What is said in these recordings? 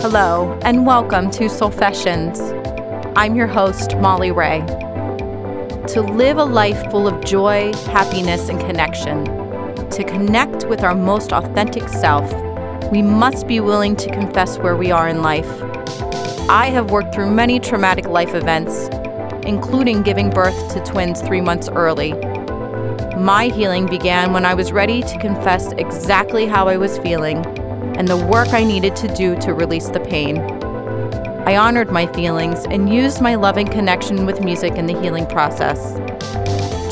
Hello, and welcome to Soulfessions. I'm your host, Molly Ray. To live a life full of joy, happiness, and connection, to connect with our most authentic self, we must be willing to confess where we are in life. I have worked through many traumatic life events, including giving birth to twins three months early. My healing began when I was ready to confess exactly how I was feeling and the work I needed to do to release the pain. I honored my feelings and used my loving connection with music in the healing process.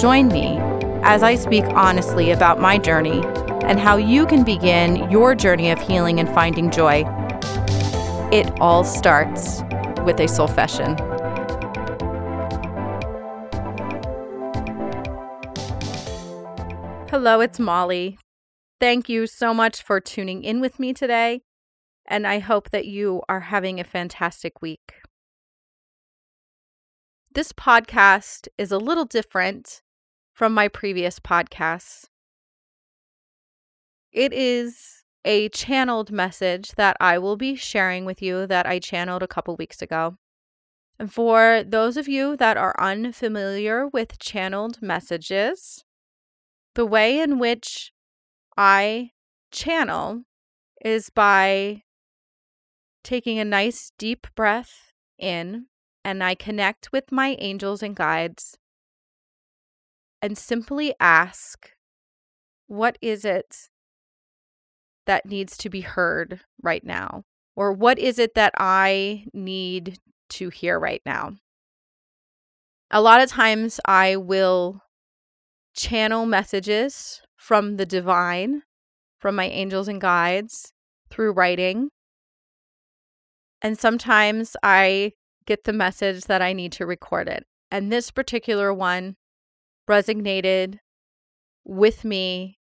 Join me as I speak honestly about my journey and how you can begin your journey of healing and finding joy. It all starts with a soulfession. Hello, it's Molly. Thank you so much for tuning in with me today, and I hope that you are having a fantastic week. This podcast is a little different from my previous podcasts. It is a channeled message that I will be sharing with you that I channeled a couple weeks ago. And for those of you that are unfamiliar with channeled messages, the way in which I channel is by taking a nice deep breath in and I connect with my angels and guides and simply ask, what is it that needs to be heard right now? Or what is it that I need to hear right now? A lot of times I will channel messages from the divine, from my angels and guides through writing. And sometimes I get the message that I need to record it. And this particular one resonated with me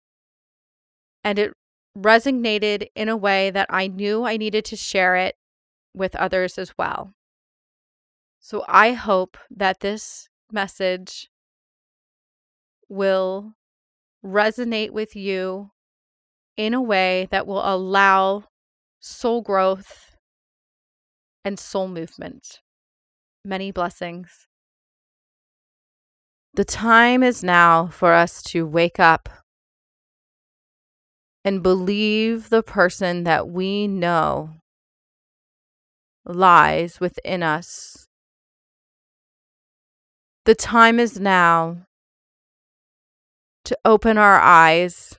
and it resonated in a way that I knew I needed to share it with others as well. So I hope that this message will resonate with you in a way that will allow soul growth and soul movement. Many blessings. The time is now for us to wake up and believe the person that we know lies within us. The time is now to open our eyes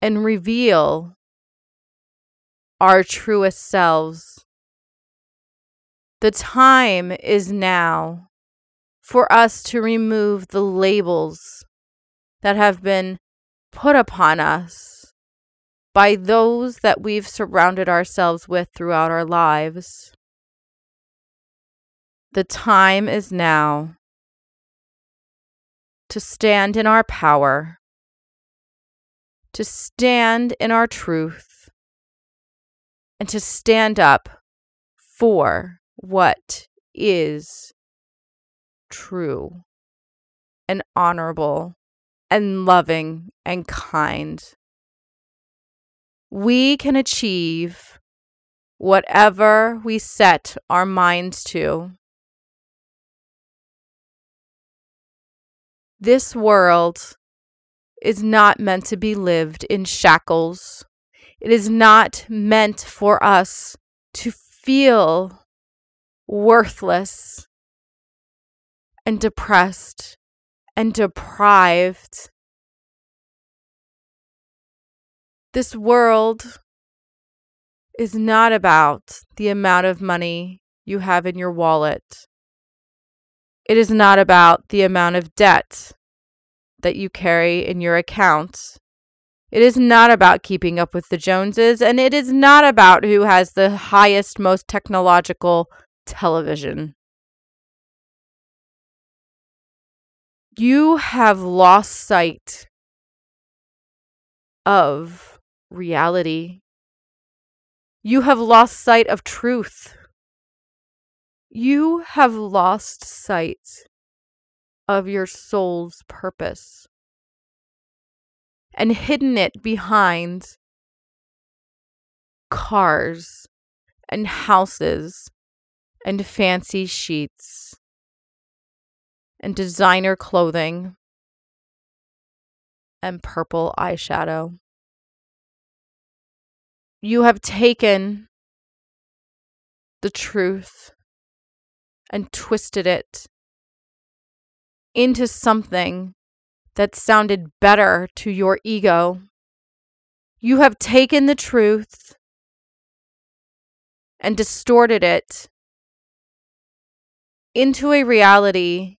and reveal our truest selves. The time is now for us to remove the labels that have been put upon us by those that we've surrounded ourselves with throughout our lives. The time is now to stand in our power, to stand in our truth, and to stand up for what is true and honorable and loving and kind. We can achieve whatever we set our minds to. This world is not meant to be lived in shackles. It is not meant for us to feel worthless and depressed and deprived. This world is not about the amount of money you have in your wallet. It is not about the amount of debt that you carry in your account. It is not about keeping up with the Joneses, and it is not about who has the highest, most technological television. You have lost sight of reality. You have lost sight of truth you have lost sight of your soul's purpose and hidden it behind cars and houses and fancy sheets and designer clothing and purple eyeshadow. You have taken the truth and twisted it into something that sounded better to your ego. You have taken the truth and distorted it into a reality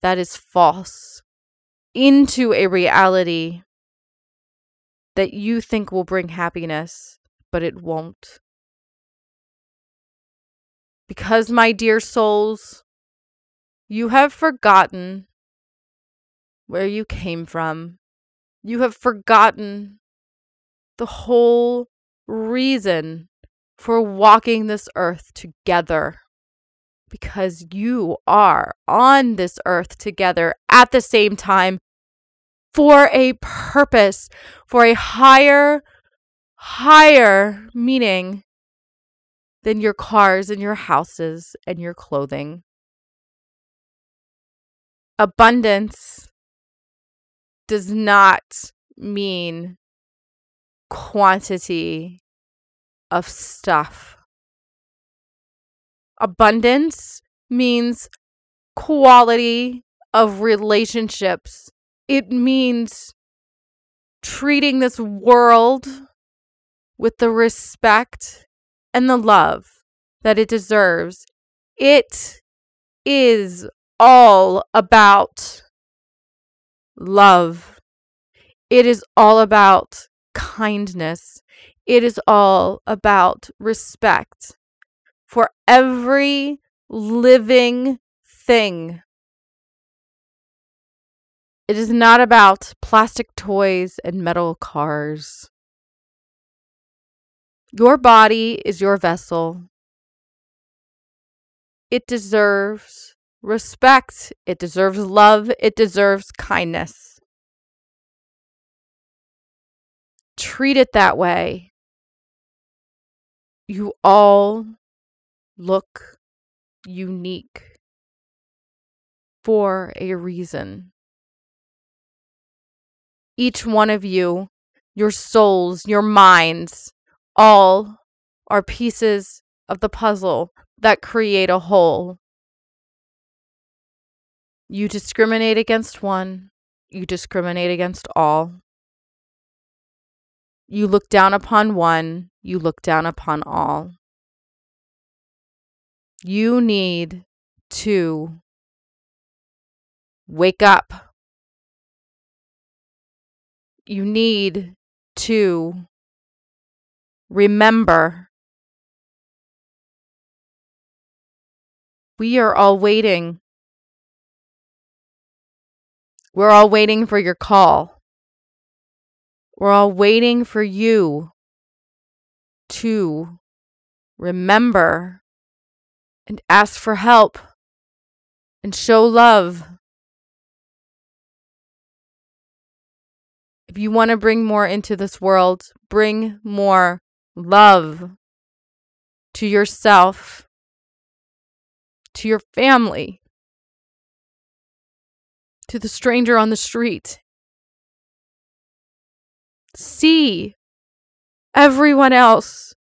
that is false, into a reality that you think will bring happiness, but it won't. Because, my dear souls, you have forgotten where you came from. You have forgotten the whole reason for walking this earth together. Because you are on this earth together at the same time for a purpose, for a higher, higher meaning than your cars and your houses and your clothing. Abundance does not mean quantity of stuff. Abundance means quality of relationships. It means treating this world with the respect and the love that it deserves. It is all about love. It is all about kindness. It is all about respect for every living thing. It is not about plastic toys and metal cars. Your body is your vessel. It deserves respect. It deserves love. It deserves kindness. Treat it that way. You all look unique for a reason. Each one of you, your souls, your minds, all are pieces of the puzzle that create a whole. You discriminate against one, you discriminate against all. You look down upon one, you look down upon all. You need to wake up. You need to Remember, we are all waiting. We're all waiting for your call. We're all waiting for you to remember and ask for help and show love. If you want to bring more into this world, bring more love to yourself, to your family, to the stranger on the street. See everyone else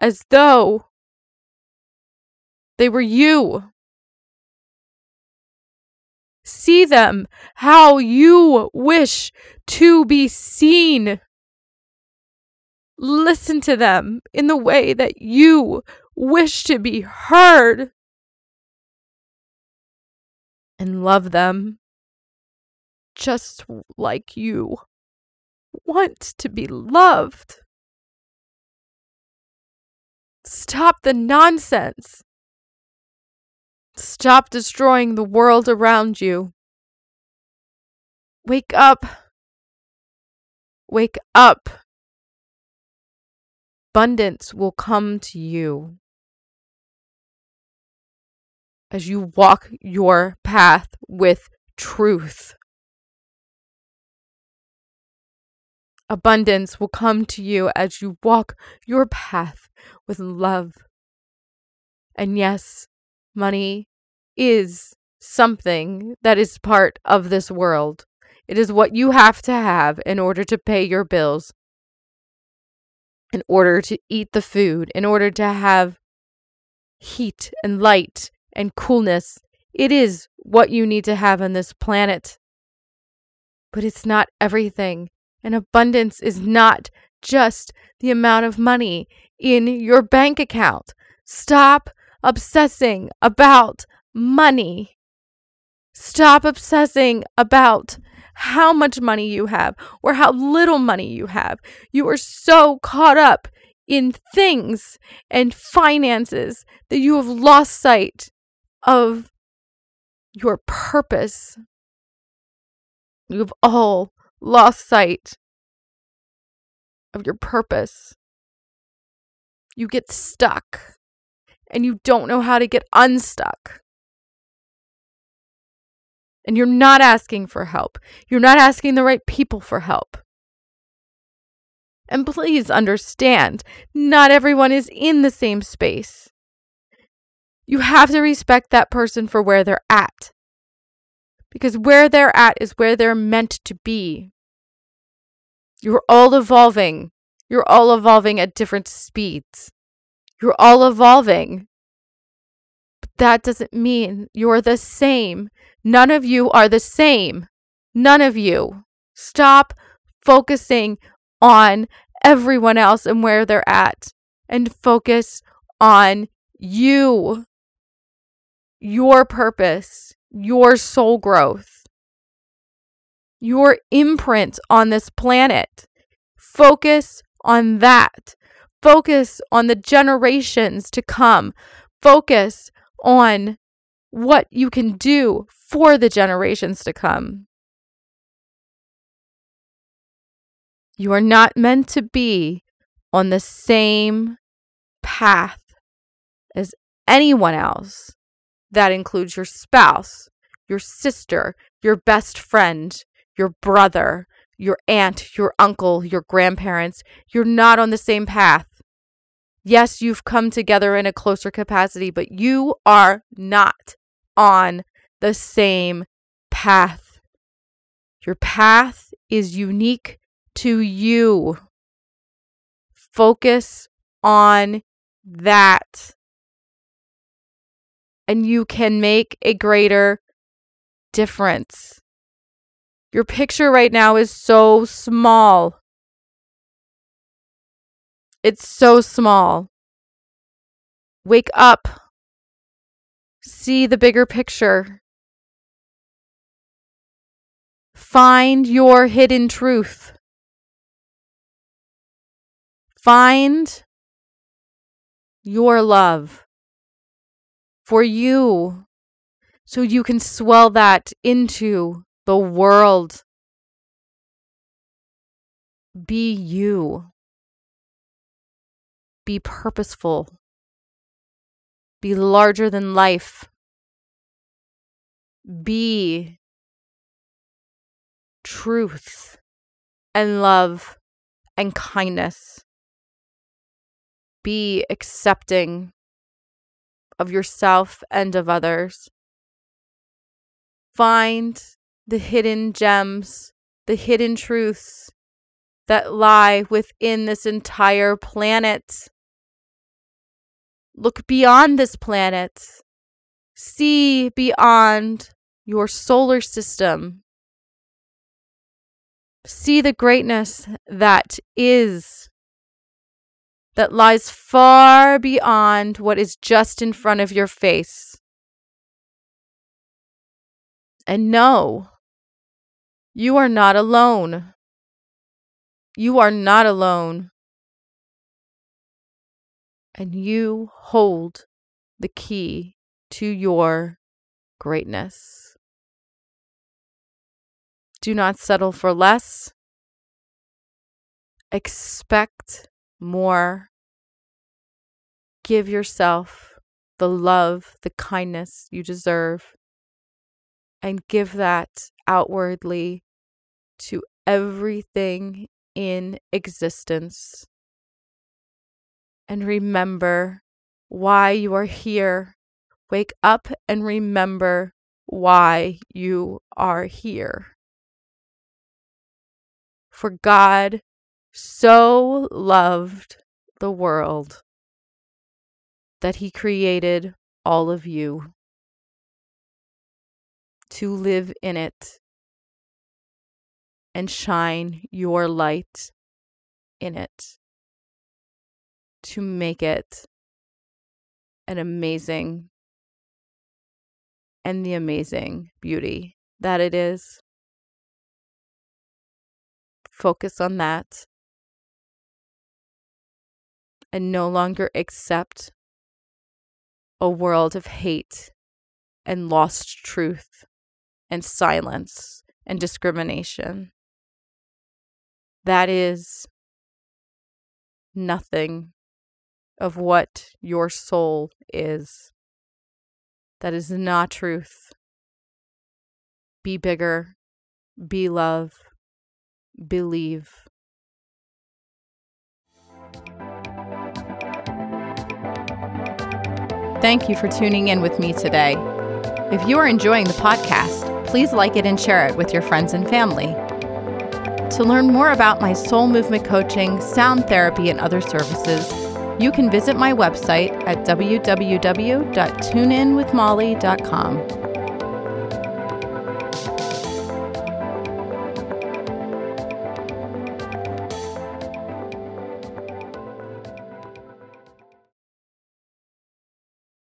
as though they were you. See them how you wish to be seen. Listen to them in the way that you wish to be heard. And love them just like you want to be loved. Stop the nonsense. Stop destroying the world around you. Wake up. Wake up abundance will come to you as you walk your path with truth. Abundance will come to you as you walk your path with love. And yes, money is something that is part of this world. It is what you have to have in order to pay your bills, in order to eat the food, in order to have heat and light and coolness. It is what you need to have on this planet. But it's not everything. And abundance is not just the amount of money in your bank account. Stop obsessing about money. Stop obsessing about how much money you have or how little money you have. You are so caught up in things and finances that you have lost sight of your purpose. You've all lost sight of your purpose. You get stuck and you don't know how to get unstuck. And you're not asking for help. You're not asking the right people for help. And please understand, not everyone is in the same space. You have to respect that person for where they're at. Because where they're at is where they're meant to be. You're all evolving. You're all evolving at different speeds. You're all evolving. That doesn't mean you're the same. None of you are the same. None of you. Stop focusing on everyone else and where they're at and focus on you, your purpose, your soul growth, your imprint on this planet. Focus on that. Focus on the generations to come. Focus on what you can do for the generations to come. You are not meant to be on the same path as anyone else. That includes your spouse, your sister, your best friend, your brother, your aunt, your uncle, your grandparents. You're not on the same path. Yes, you've come together in a closer capacity, but you are not on the same path. Your path is unique to you. Focus on that. And you can make a greater difference. Your picture right now is so small. It's so small. Wake up. See the bigger picture. Find your hidden truth. Find your love for you so you can swell that into the world. Be you. Be purposeful. Be larger than life. Be truth and love and kindness be accepting of yourself and of others. Find the hidden gems, the hidden truths that lie within this entire planet. Look beyond this planet. See beyond your solar system. See the greatness that is that lies far beyond what is just in front of your face. And know you are not alone. You are not alone. And you hold the key to your greatness. Do not settle for less. Expect more. Give yourself the love, the kindness you deserve, and give that outwardly to everything in existence. And remember why you are here. Wake up and remember why you are here. For God so loved the world that he created all of you to live in it and shine your light in it to make it an amazing and the amazing beauty that it is. Focus on that and no longer accept a world of hate and lost truth and silence and discrimination. That is nothing of what your soul is. That is not truth. Be bigger, be love, believe. Thank you for tuning in with me today. If you are enjoying the podcast, please like it and share it with your friends and family. To learn more about my soul movement coaching, sound therapy, and other services, you can visit my website at www.tuneinwithmolly.com.